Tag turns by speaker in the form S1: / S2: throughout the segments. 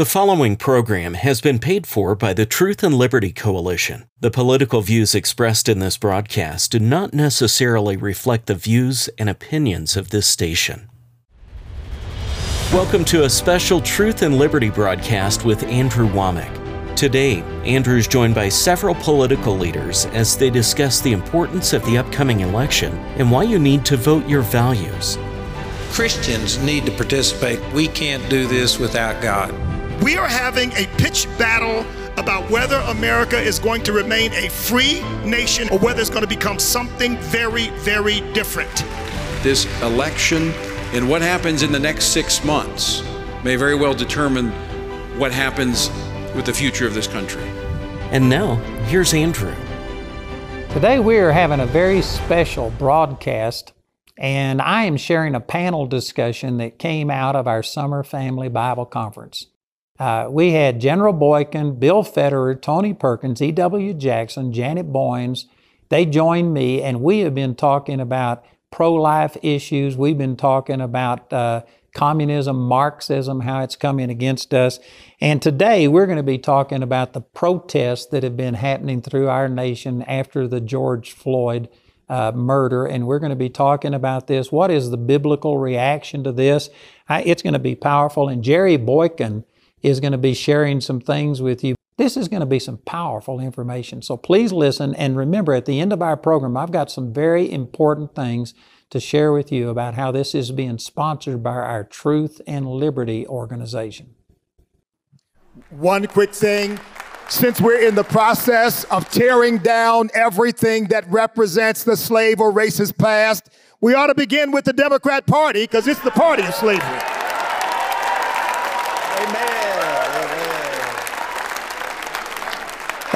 S1: The following program has been paid for by the Truth and Liberty Coalition. The political views expressed in this broadcast do not necessarily reflect the views and opinions of this station. Welcome to a special Truth and Liberty broadcast with Andrew Wommack. Today, Andrew is joined by several political leaders as they discuss the importance of the upcoming election and why you need to vote your values.
S2: Christians need to participate. We can't do this without God.
S3: We are having a pitch battle about whether America is going to remain a free nation or whether it's going to become something very, very different.
S4: This election and what happens in the next six months may very well determine what happens with the future of this country.
S1: And now, here's Andrew.
S5: Today we are having a very special broadcast, and I am sharing a panel discussion that came out of our Summer Family Bible Conference. Uh, we had General Boykin, Bill Federer, Tony Perkins, E.W. Jackson, Janet Boynes. They joined me, and we have been talking about pro life issues. We've been talking about uh, communism, Marxism, how it's coming against us. And today we're going to be talking about the protests that have been happening through our nation after the George Floyd uh, murder. And we're going to be talking about this. What is the biblical reaction to this? I, it's going to be powerful. And Jerry Boykin is going to be sharing some things with you. This is going to be some powerful information. So please listen. And remember, at the end of our program, I've got some very important things to share with you about how this is being sponsored by our Truth and Liberty organization.
S3: One quick thing. Since we're in the process of tearing down everything that represents the slave or racist past, we ought to begin with the Democrat Party because it's the party of slavery.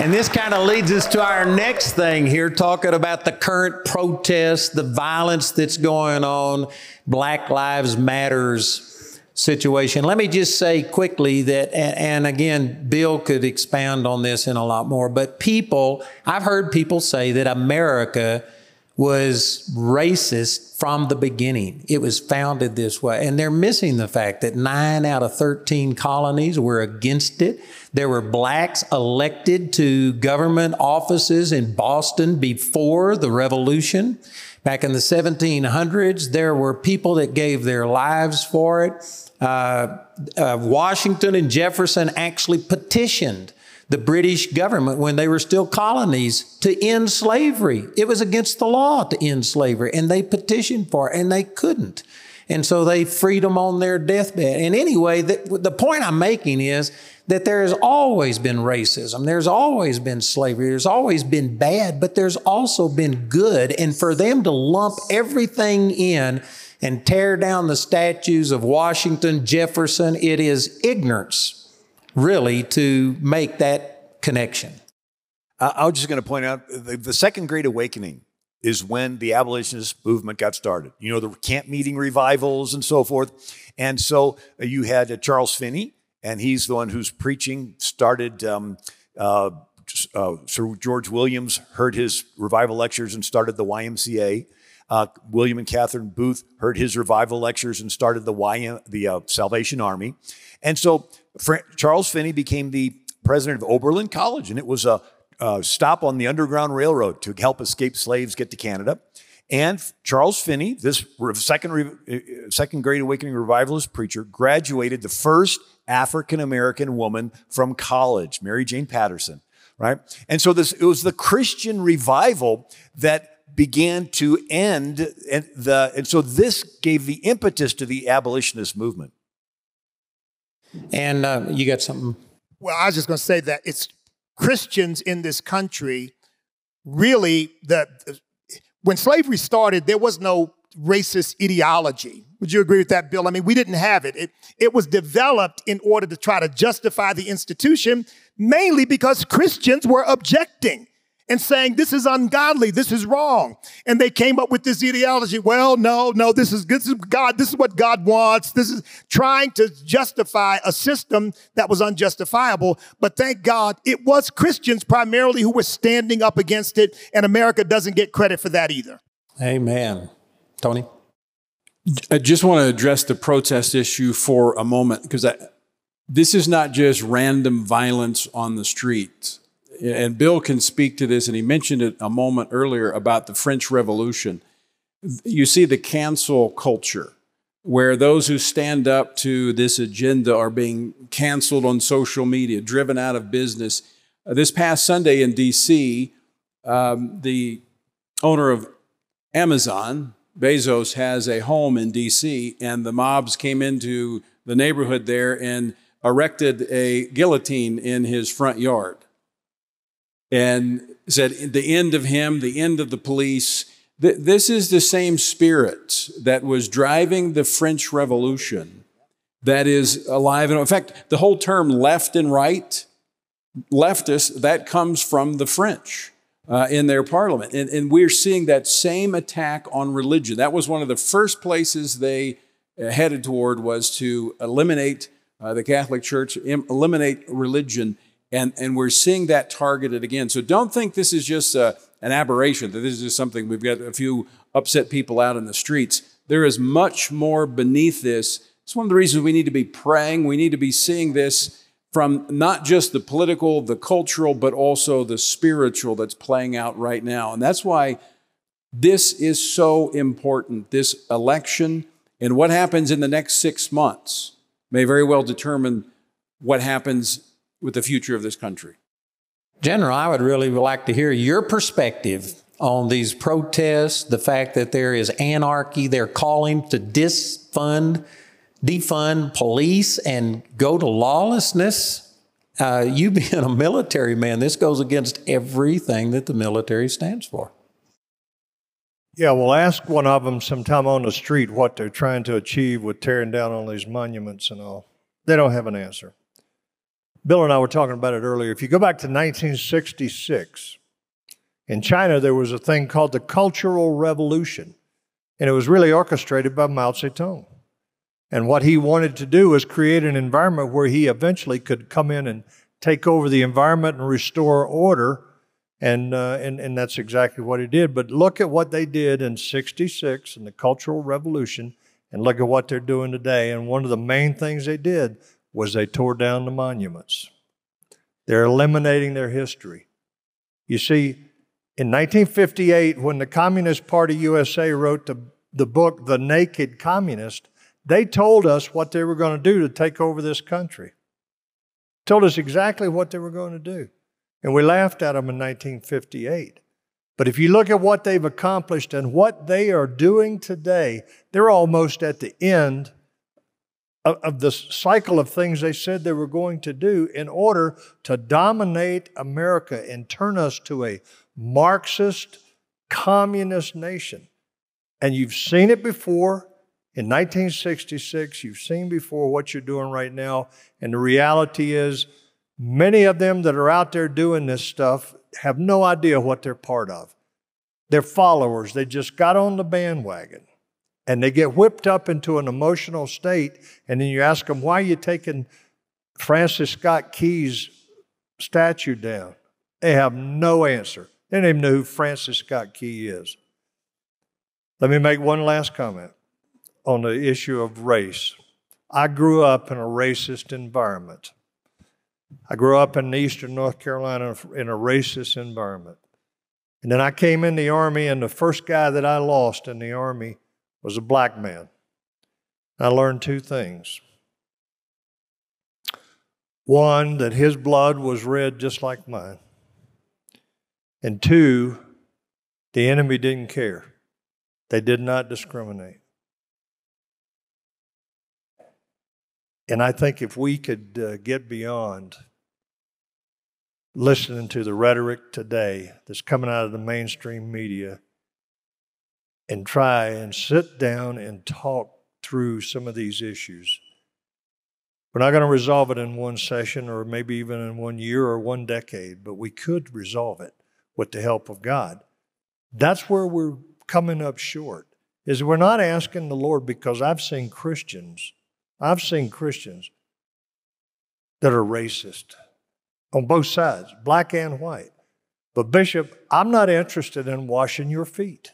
S2: And this kind of leads us to our next thing here, talking about the current protests, the violence that's going on, Black Lives Matters situation. Let me just say quickly that, and again, Bill could expound on this in a lot more, but people, I've heard people say that America was racist from the beginning. It was founded this way. And they're missing the fact that nine out of 13 colonies were against it. There were blacks elected to government offices in Boston before the revolution. Back in the 1700s, there were people that gave their lives for it. Uh, uh, Washington and Jefferson actually petitioned the British government when they were still colonies to end slavery. It was against the law to end slavery, and they petitioned for it, and they couldn't. And so they freed them on their deathbed. And anyway, the, the point I'm making is that there has always been racism. There's always been slavery. There's always been bad, but there's also been good. And for them to lump everything in and tear down the statues of Washington, Jefferson, it is ignorance really to make that connection.
S6: I was just going to point out the, the, Second Great Awakening is when the abolitionist movement got started. You know, the camp meeting revivals and so forth. And so uh, you had uh, Charles Finney, and he's the one who's preaching, started. Um, uh, uh, Sir George Williams heard his revival lectures and started the YMCA. Uh, William and Catherine Booth heard his revival lectures and started the YM, the uh, Salvation Army. And so Charles Finney became the president of Oberlin College, and it was a, a stop on the Underground Railroad to help escaped slaves get to Canada. And Charles Finney, this second, uh, second Great Awakening revivalist preacher, graduated the first African American woman from college, Mary Jane Patterson, right? And so this it was the Christian revival that began to end and the and so this gave the impetus to the abolitionist movement.
S5: And uh, you got something?
S3: Well, I was just going to say that it's Christians in this country really the when slavery started, there was no racist ideology. Would you agree with that, Bill? I mean, we didn't have it. It, it was developed in order to try to justify the institution, mainly because Christians were objecting and saying this is ungodly, this is wrong. And they came up with this ideology. Well, no, no, this is this is God, this is what God wants. This is trying to justify a system that was unjustifiable. But thank God it was Christians primarily who were standing up against it, and America doesn't get credit for that either.
S5: Amen. Tony?
S4: I just want to address the protest issue for a moment because this is not just random violence on the street. And Bill can speak to this, and he mentioned it a moment earlier about the French Revolution. You see the cancel culture, where those who stand up to this agenda are being canceled on social media, driven out of business. Uh, this past Sunday in DC, um, the owner of Amazon, Bezos, has a home in DC, and the mobs came into the neighborhood there and erected a guillotine in his front yard and said, The end of him, the end of the police. This is the same spirit that was driving the French Revolution that is alive. In fact, the whole term left and right, leftist, that comes from the French. Uh, in their parliament. And, and, we're seeing that same attack on religion. That was one of the first places they uh, headed toward was to eliminate uh, the Catholic Church, eliminate religion. And, and we're seeing that targeted again. So don't think this is just uh, an aberration, that this is just something we've got a few upset people out in the streets. There is much more beneath this. It's one of the reasons we need to be praying. We need to be seeing this from not just the political, the cultural, but also the spiritual that's playing out right now. And that's why this is so important. This election and what happens in the next six months may very well determine what happens with the future of this country.
S2: General, I would really like to hear your perspective on these protests, the fact that there is anarchy, they're calling to disfund defund police and go to lawlessness. Uh, you being a military man, this goes against everything that the military stands for.
S7: Yeah, well, ask one of them sometime on the street what they're trying to achieve with tearing down all these monuments and all. They don't have an answer. Bill and I were talking about it earlier. If you go back to 1966, in China, there was a thing called the Cultural Revolution, and it was really orchestrated by Mao Zedong. And what he wanted to do was create an environment where he eventually could come in and take over the environment and restore order. And, uh, and, and that's exactly what he did. But look at what they did in 66 in the Cultural Revolution, and look at what they're doing today. And one of the main things they did was they tore down the monuments. They're eliminating their history. You see, in 1958, when the Communist Party USA wrote the, the book, The Naked Communist, they told us what they were going to do to take over this country. Told us exactly what they were going to do. And we laughed at them in 1958. But if you look at what they've accomplished and what they are doing today, they're almost at the end of, of the cycle of things they said they were going to do in order to dominate America and turn us to a Marxist, communist nation. And you've seen it before, in 1966, you've seen before what you're doing right now, and the reality is, many of them that are out there doing this stuff have no idea what they're part of. They're followers, they just got on the bandwagon. And they get whipped up into an emotional state, and then you ask them, why are you taking Francis Scott Key's statue down? They have no answer. They don't even know who Francis Scott Key is. Let me make one last comment on the issue of race. I grew up in a racist environment. I grew up in eastern North Carolina in a racist environment. And then I came in the Army, and the first guy that I lost in the Army was a black man. I learned two things. One, that his blood was red just like mine. And two, the enemy didn't care. They did not discriminate. And I think if we could uh, get beyond listening to the rhetoric today that's coming out of the mainstream media and try and sit down and talk through some of these issues. We're not going to resolve it in one session or maybe even in one year or one decade, but we could resolve it with the help of God. That's where we're coming up short. Is we're not asking the Lord because I've seen Christians I've seen Christians that are racist on both sides, black and white. But, Bishop, I'm not interested in washing your feet.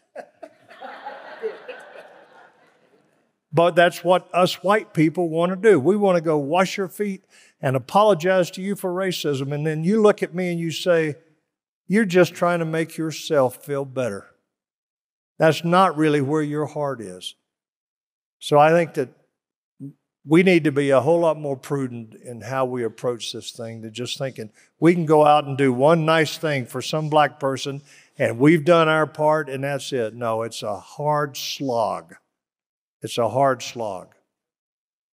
S7: But that's what us white people want to do. We want to go wash your feet and apologize to you for racism. And then you look at me and you say, You're just trying to make yourself feel better. That's not really where your heart is. So I think that we need to be a whole lot more prudent in how we approach this thing than just thinking we can go out and do one nice thing for some black person and we've done our part and that's it. No, it's a hard slog. It's a hard slog.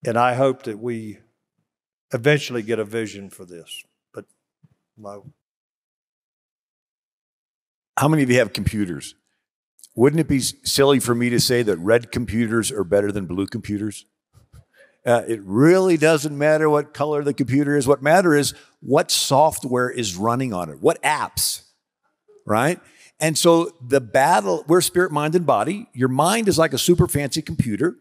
S7: And I hope that we eventually get a vision for this. But my...
S6: How many of you have computers? Wouldn't it be silly for me to say that red computers are better than blue computers? Uh, it really doesn't matter what color the computer is. What matters is what software is running on it, what apps, right? And so the battle, we're spirit, mind, and body. Your mind is like a super fancy computer,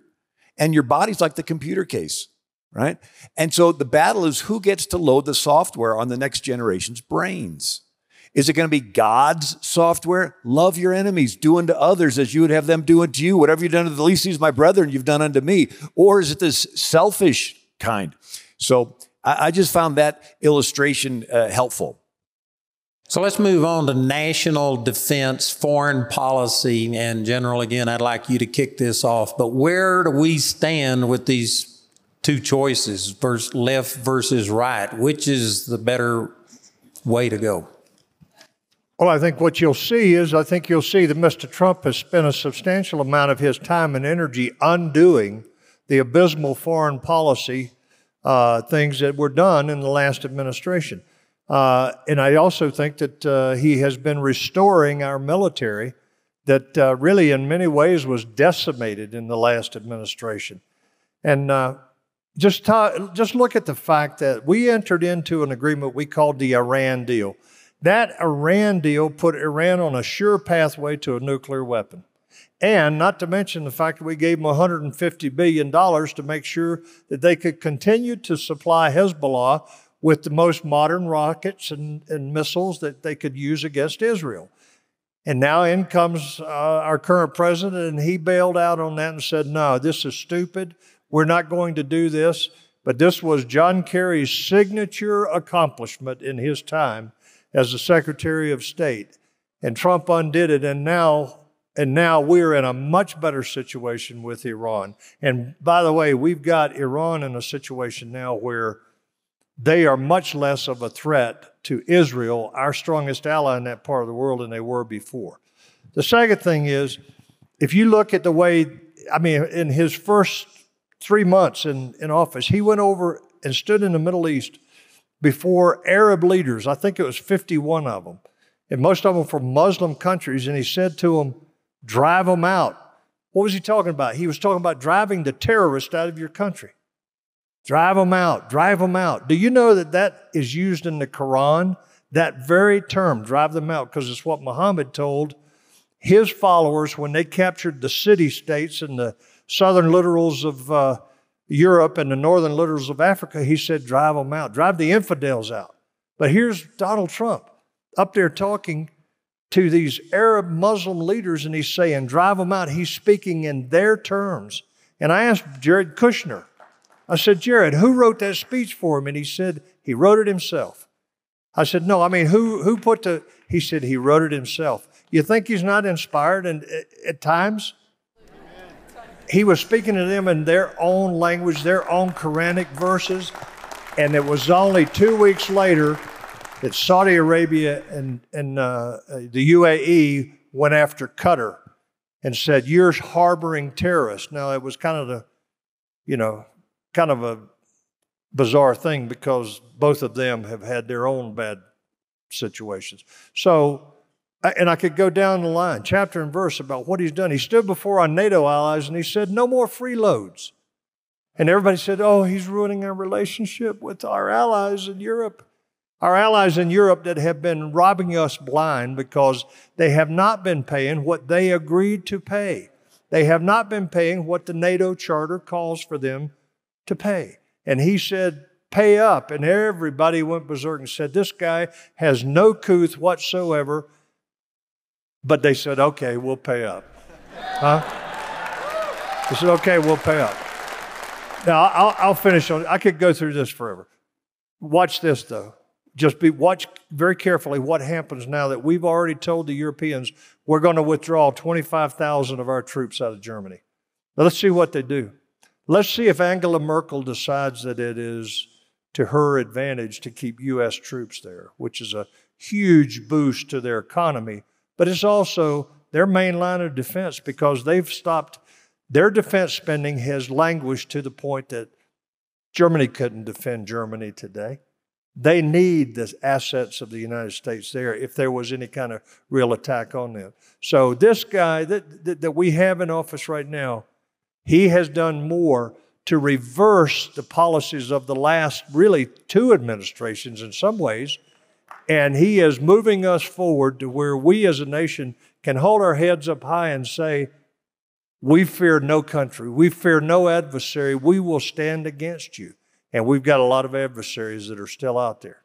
S6: and your body's like the computer case, right? And so the battle is who gets to load the software on the next generation's brains. Is it going to be God's software? Love your enemies, do unto others as you would have them do unto you. Whatever you've done to the least these, my brethren, you've done unto me. Or is it this selfish kind? So I, I just found that illustration uh, helpful.
S2: So let's move on to national defense, foreign policy, and General, again, I'd like you to kick this off. But where do we stand with these two choices, versus left versus right? Which is the better way to go?
S7: Well, I think what you'll see is I think you'll see that Mr. Trump has spent a substantial amount of his time and energy undoing the abysmal foreign policy uh, things that were done in the last administration. Uh, and I also think that uh, he has been restoring our military that uh, really, in many ways, was decimated in the last administration. And uh, just, just look at the fact that we entered into an agreement we called the Iran deal. That Iran deal put Iran on a sure pathway to a nuclear weapon. And not to mention the fact that we gave them $150 billion to make sure that they could continue to supply Hezbollah with the most modern rockets and, and missiles that they could use against Israel. And now in comes uh, our current president, and he bailed out on that and said, No, this is stupid. We're not going to do this. But this was John Kerry's signature accomplishment in his time as the Secretary of State. And Trump undid it, and now and now we're in a much better situation with Iran. And by the way, we've got Iran in a situation now where they are much less of a threat to Israel, our strongest ally in that part of the world, than they were before. The second thing is, if you look at the way, I mean, in his first three months in, in office, he went over and stood in the Middle East before Arab leaders. I think it was 51 of them, and most of them from Muslim countries. And he said to them, Drive them out. What was he talking about? He was talking about driving the terrorists out of your country. Drive them out, drive them out. Do you know that that is used in the Quran? That very term, drive them out, because it's what Muhammad told his followers when they captured the city states and the southern littorals of uh, Europe and the northern littorals of Africa, he said, drive them out, drive the infidels out. But here's Donald Trump up there talking to these Arab Muslim leaders, and he's saying, drive them out. He's speaking in their terms. And I asked Jared Kushner, I said, Jared, who wrote that speech for him? And he said, he wrote it himself. I said, no, I mean, who, who put the, he said, he wrote it himself. You think he's not inspired and, at times? He was speaking to them in their own language, their own Quranic verses. And it was only two weeks later that Saudi Arabia and, and uh, the UAE went after Qatar and said, You're harboring terrorists. Now, it was kind of the, you know, kind of a bizarre thing because both of them have had their own bad situations. So, and I could go down the line, chapter and verse about what he's done. He stood before our NATO allies and he said, No more freeloads. And everybody said, Oh, he's ruining our relationship with our allies in Europe. Our allies in Europe that have been robbing us blind because they have not been paying what they agreed to pay. They have not been paying what the NATO charter calls for them to pay. And he said, Pay up. And everybody went berserk and said, This guy has no couth whatsoever. But they said, Okay, we'll pay up. Huh? They said, okay, we'll pay up. Now, I'll, I'll finish on, I could go through this forever. Watch this, though. Just be, watch very carefully what happens now that we've already told the Europeans we're going to withdraw 25,000 of our troops out of Germany. Now, let's see what they do. Let's see if Angela Merkel decides that it is to her advantage to keep U.S. troops there, which is a huge boost to their economy, but it's also their main line of defense because they've stopped, their defense spending has languished to the point that Germany couldn't defend Germany today. They need the assets of the United States there if there was any kind of real attack on them. So, this guy that, that, that we have in office right now, he has done more to reverse the policies of the last really two administrations in some ways. And he is moving us forward to where we as a nation can hold our heads up high and say, We fear no country, we fear no adversary, we will stand against you. And we've got a lot of adversaries that are still out there.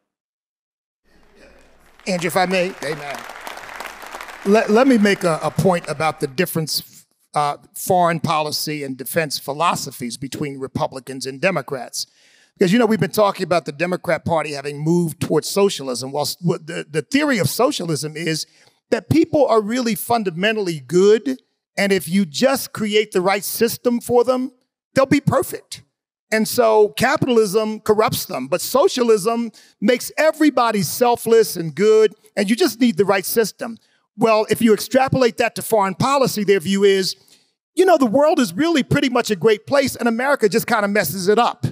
S3: Andrew, if I may, amen. Let, let me make a, a point about the difference uh, foreign policy and defense philosophies between Republicans and Democrats. Because, you know, we've been talking about the Democrat Party having moved towards socialism. Well, the, the theory of socialism is that people are really fundamentally good. And if you just create the right system for them, they'll be perfect. And so capitalism corrupts them, but socialism makes everybody selfless and good, and you just need the right system. Well, if you extrapolate that to foreign policy, their view is, you know, the world is really pretty much a great place, and America just kind of messes it up.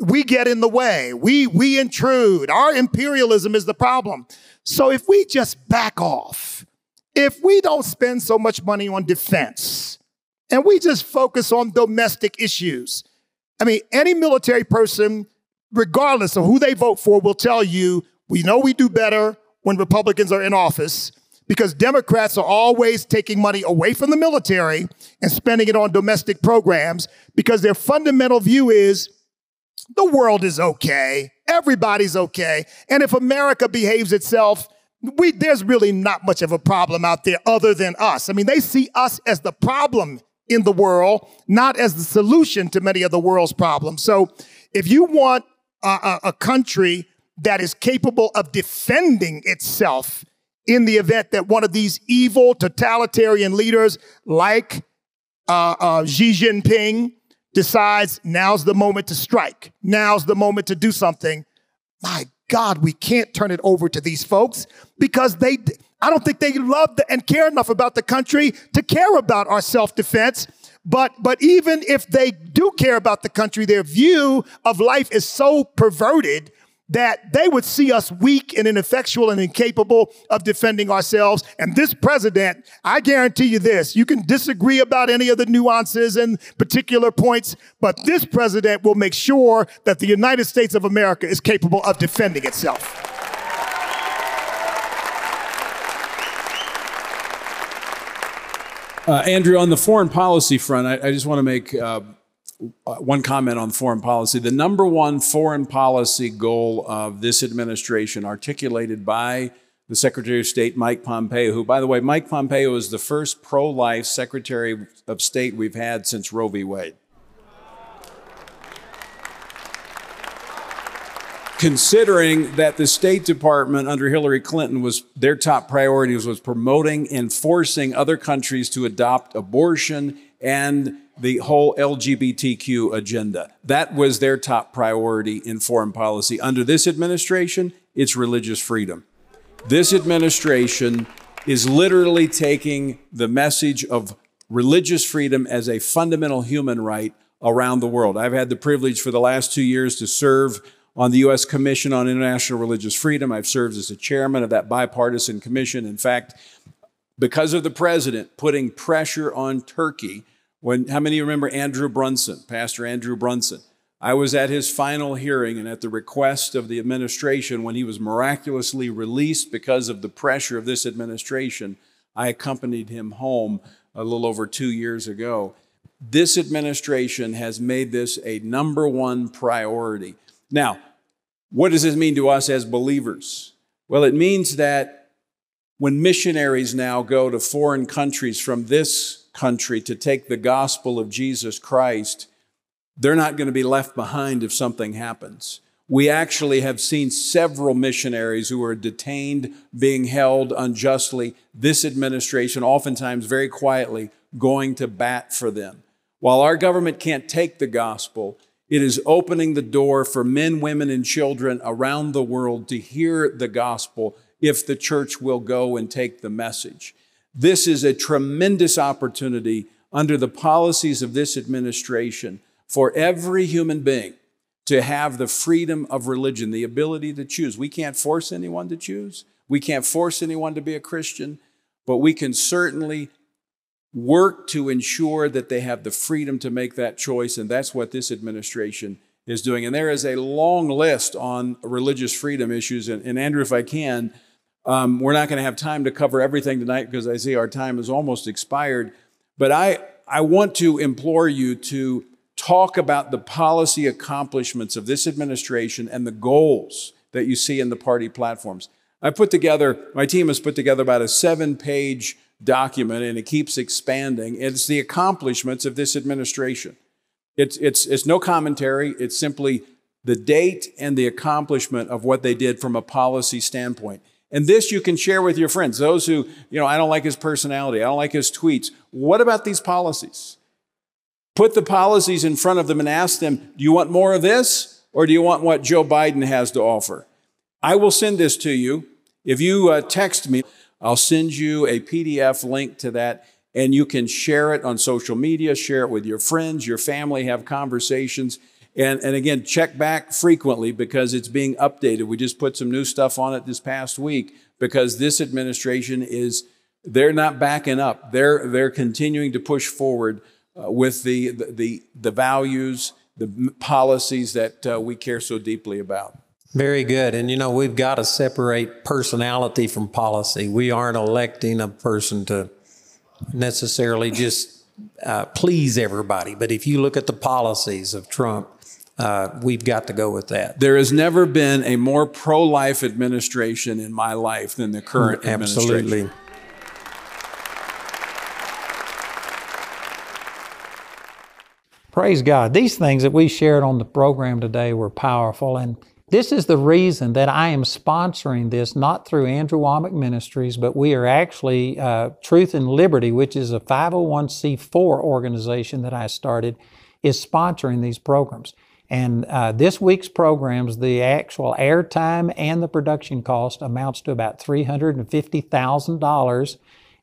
S3: We get in the way. We we intrude. Our imperialism is the problem. So if we just back off, if we don't spend so much money on defense, and we just focus on domestic issues, I mean, any military person, regardless of who they vote for, will tell you we know we do better when Republicans are in office because Democrats are always taking money away from the military and spending it on domestic programs because their fundamental view is the world is okay, everybody's okay, and if America behaves itself, we, there's really not much of a problem out there other than us. I mean, they see us as the problem in the world, not as the solution to many of the world's problems. So if you want a, a, a country that is capable of defending itself in the event that one of these evil totalitarian leaders like uh, uh, Xi Jinping decides now's the moment to strike, now's the moment to do something, my God, we can't turn it over to these folks because they, I don't think they love the, and care enough about the country to care about our self defense. But, but even if they do care about the country, their view of life is so perverted that they would see us weak and ineffectual and incapable of defending ourselves. And this president, I guarantee you this, you can disagree about any of the nuances and particular points, but this president will make sure that the United States of America is capable of defending itself.
S4: Uh, Andrew, on the foreign policy front, I, I just want to make uh, Uh, one comment on foreign policy. The number one foreign policy goal of this administration, articulated by the Secretary of State, Mike Pompeo, who, by the way, Mike Pompeo is the first pro life Secretary of State we've had since Roe v. Wade. Considering that the State Department under Hillary Clinton was their top priorities was promoting and forcing other countries to adopt abortion and the whole LGBTQ agenda. That was their top priority in foreign policy. Under this administration, it's religious freedom. This administration is literally taking the message of religious freedom as a fundamental human right around the world. I've had the privilege for the last two years to serve on the U.S. Commission on International Religious Freedom. I've served as a chairman of that bipartisan commission. In fact, because of the president putting pressure on Turkey when, how many remember Andrew Brunson, Pastor Andrew Brunson? I was at his final hearing and at the request of the administration when he was miraculously released because of the pressure of this administration. I accompanied him home a little over two years ago. This administration has made this a number one priority. Now, what does this mean to us as believers? Well, it means that When missionaries now go to foreign countries from this country to take the gospel of Jesus Christ, they're not going to be left behind if something happens. We actually have seen several missionaries who are detained, being held unjustly. This administration, oftentimes very quietly, going to bat for them. While our government can't take the gospel, it is opening the door for men, women, and children around the world to hear the gospel if the church will go and take the message. This is a tremendous opportunity under the policies of this administration for every human being to have the freedom of religion, the ability to choose. We can't force anyone to choose. We can't force anyone to be a Christian, but we can certainly work to ensure that they have the freedom to make that choice. And that's what this administration is doing. And there is a long list on religious freedom issues. And, and Andrew, if I can, um, we're not going to have time to cover everything tonight because I see our time is almost expired. But I, I want to implore you to talk about the policy accomplishments of this administration and the goals that you see in the party platforms. I put together, my team has put together about a seven page document and it keeps expanding. It's the accomplishments of this administration. It's, it's, it's no commentary, it's simply the date and the accomplishment of what they did from a policy standpoint. And this you can share with your friends, those who, you know, I don't like his personality, I don't like his tweets. What about these policies? Put the policies in front of them and ask them, do you want more of this or do you want what Joe Biden has to offer? I will send this to you. If you uh, text me, I'll send you a PDF link to that and you can share it on social media, share it with your friends, your family, have conversations. And, and again, check back frequently because it's being updated. We just put some new stuff on it this past week because this administration is, they're not backing up. They're, they're continuing to push forward uh, with the, the, the, values, the policies that uh, we care so deeply about.
S2: Very good. And you know, we've got to separate personality from policy. We aren't electing a person to necessarily just uh, please everybody. But if you look at the policies of Trump, uh, we've got to go with that.
S4: There has never been a more pro life administration in my life than the current
S2: mm, Absolutely.
S4: administration.
S5: Praise God. These things that we shared on the program today were powerful. And this is the reason that I am sponsoring this, not through Andrew Wommack Ministries, but we are actually uh, Truth and Liberty, which is a 501c4 organization that I started, is sponsoring these programs. And uh, this week's programs, the actual airtime and the production cost amounts to about $350,000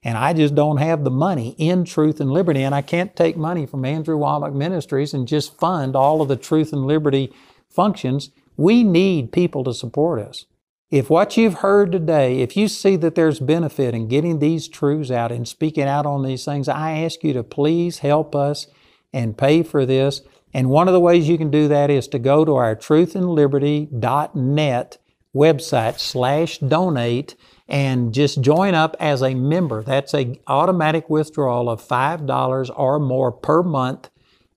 S5: and I just don't have the money in Truth and Liberty, and I can't take money from Andrew Wommack Ministries and just fund all of the Truth and Liberty functions. We need people to support us. If what you've heard today, if you see that there's benefit in getting these truths out and speaking out on these things, I ask you to please help us and pay for this. And one of the ways you can do that is to go to our truthandliberty.net website slash donate and just join up as a member. That's a automatic withdrawal of $5 or more per month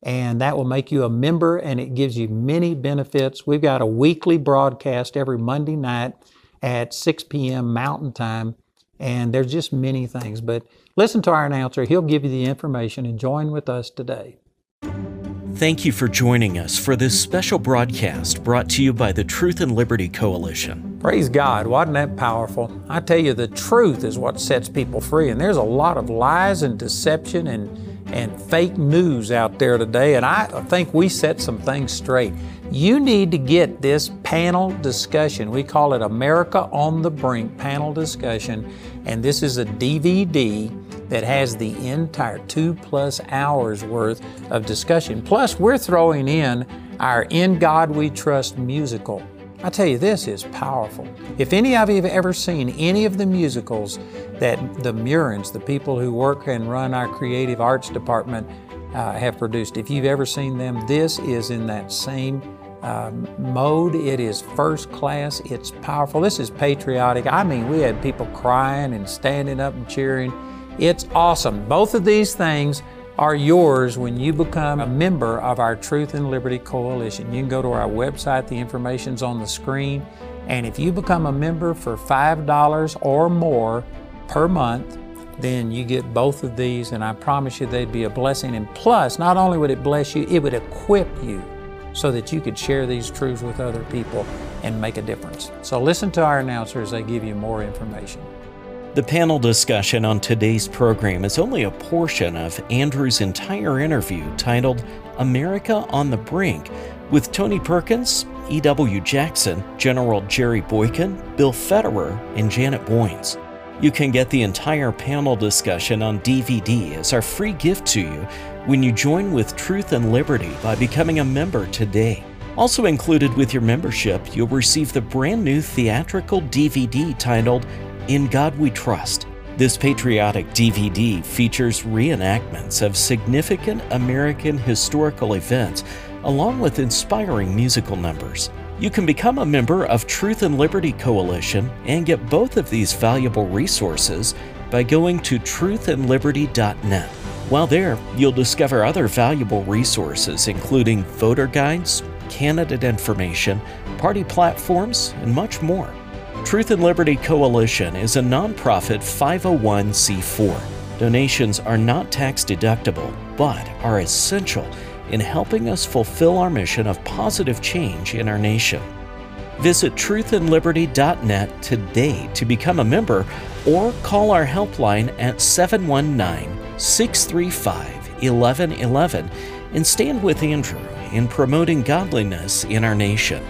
S5: and that will make you a member and it gives you many benefits. We've got a weekly broadcast every Monday night at 6 p.m. Mountain Time and there's just many things. But listen to our announcer, he'll give you the information and join with us today.
S1: Thank you for joining us for this special broadcast brought to you by the Truth and Liberty Coalition.
S5: Praise God. Wasn't that powerful? I tell you, the truth is what sets people free. And there's a lot of lies and deception and, and fake news out there today. And I think we set some things straight. You need to get this panel discussion. We call it America on the Brink panel discussion. And this is a DVD that has the entire two plus hours worth of discussion. Plus, we're throwing in our In God We Trust musical. I tell you, this is powerful. If any of you have ever seen any of the musicals that the Murins, the people who work and run our creative arts department, uh, have produced, if you've ever seen them, this is in that same um, mode. It is first class. It's powerful. This is patriotic. I mean, we had people crying and standing up and cheering. It's awesome. Both of these things are yours when you become a member of our Truth and Liberty Coalition. You can go to our website, the information's on the screen. And if you become a member for $5 or more, per month, then you get both of these, and I promise you they'd be a blessing. And plus, not only would it bless you, it would equip you so that you could share these truths with other people and make a difference. So listen to our announcer as they give you more information.
S1: The panel discussion on today's program is only a portion of Andrew's entire interview titled America on the Brink with Tony Perkins, E.W. Jackson, General Jerry Boykin, Bill Federer, and Janet Boynes. You can get the entire panel discussion on DVD as our free gift to you when you join with Truth and Liberty by becoming a member today. Also included with your membership, you'll receive the brand new theatrical DVD titled In God We Trust. This patriotic DVD features reenactments of significant American historical events along with inspiring musical numbers. You can become a member of Truth and Liberty Coalition and get both of these valuable resources by going to truthandliberty.net. While there, you'll discover other valuable resources, including voter guides, candidate information, party platforms, and much more. Truth and Liberty Coalition is a nonprofit 501c4. Donations are not tax deductible, but are essential in helping us fulfill our mission of positive change in our nation. Visit truthandliberty.net today to become a member or call our helpline at 719 635 1111 and stand with Andrew in promoting godliness in our nation.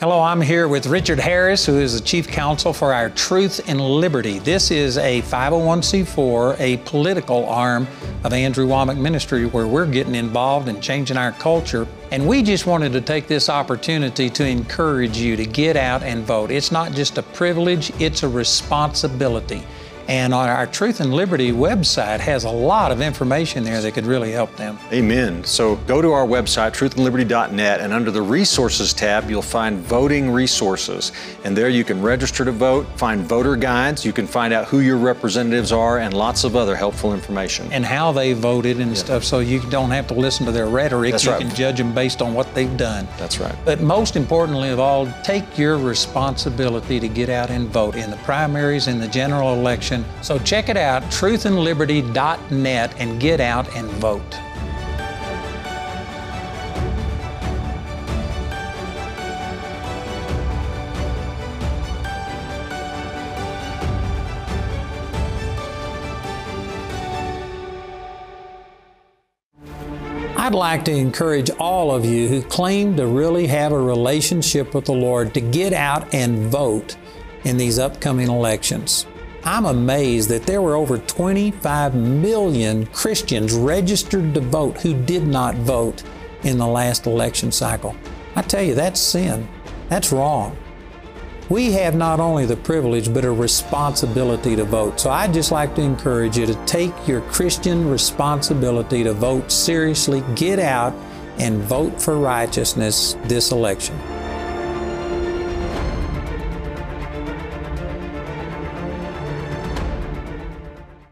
S5: Hello, I'm here with Richard Harris, who is the Chief Counsel for our Truth and Liberty. This is a 501c4, a political arm of Andrew Wommack Ministry, where we're getting involved and changing our culture. And we just wanted to take this opportunity to encourage you to get out and vote. It's not just a privilege, it's a responsibility. And on our Truth and Liberty website has a lot of information there that could really help them.
S8: Amen. So go to our website, truthandliberty.net, and under the Resources tab, you'll find voting resources. And there you can register to vote, find voter guides, you can find out who your representatives are, and lots of other helpful information.
S5: And how they voted and yeah. stuff, so you don't have to listen to their rhetoric.
S8: That's
S5: you
S8: right.
S5: can judge them based on what they've done.
S8: That's right.
S5: But most importantly of all, take your responsibility to get out and vote in the primaries, in the general election so check it out, truthandliberty.net, and get out and vote. I'd like to encourage all of you who claim to really have a relationship with the Lord to get out and vote in these upcoming elections. I'm amazed that there were over 25 million Christians registered to vote who did not vote in the last election cycle. I tell you, that's sin. That's wrong. We have not only the privilege, but a responsibility to vote. So I'd just like to encourage you to take your Christian responsibility to vote seriously, get out and vote for righteousness this election.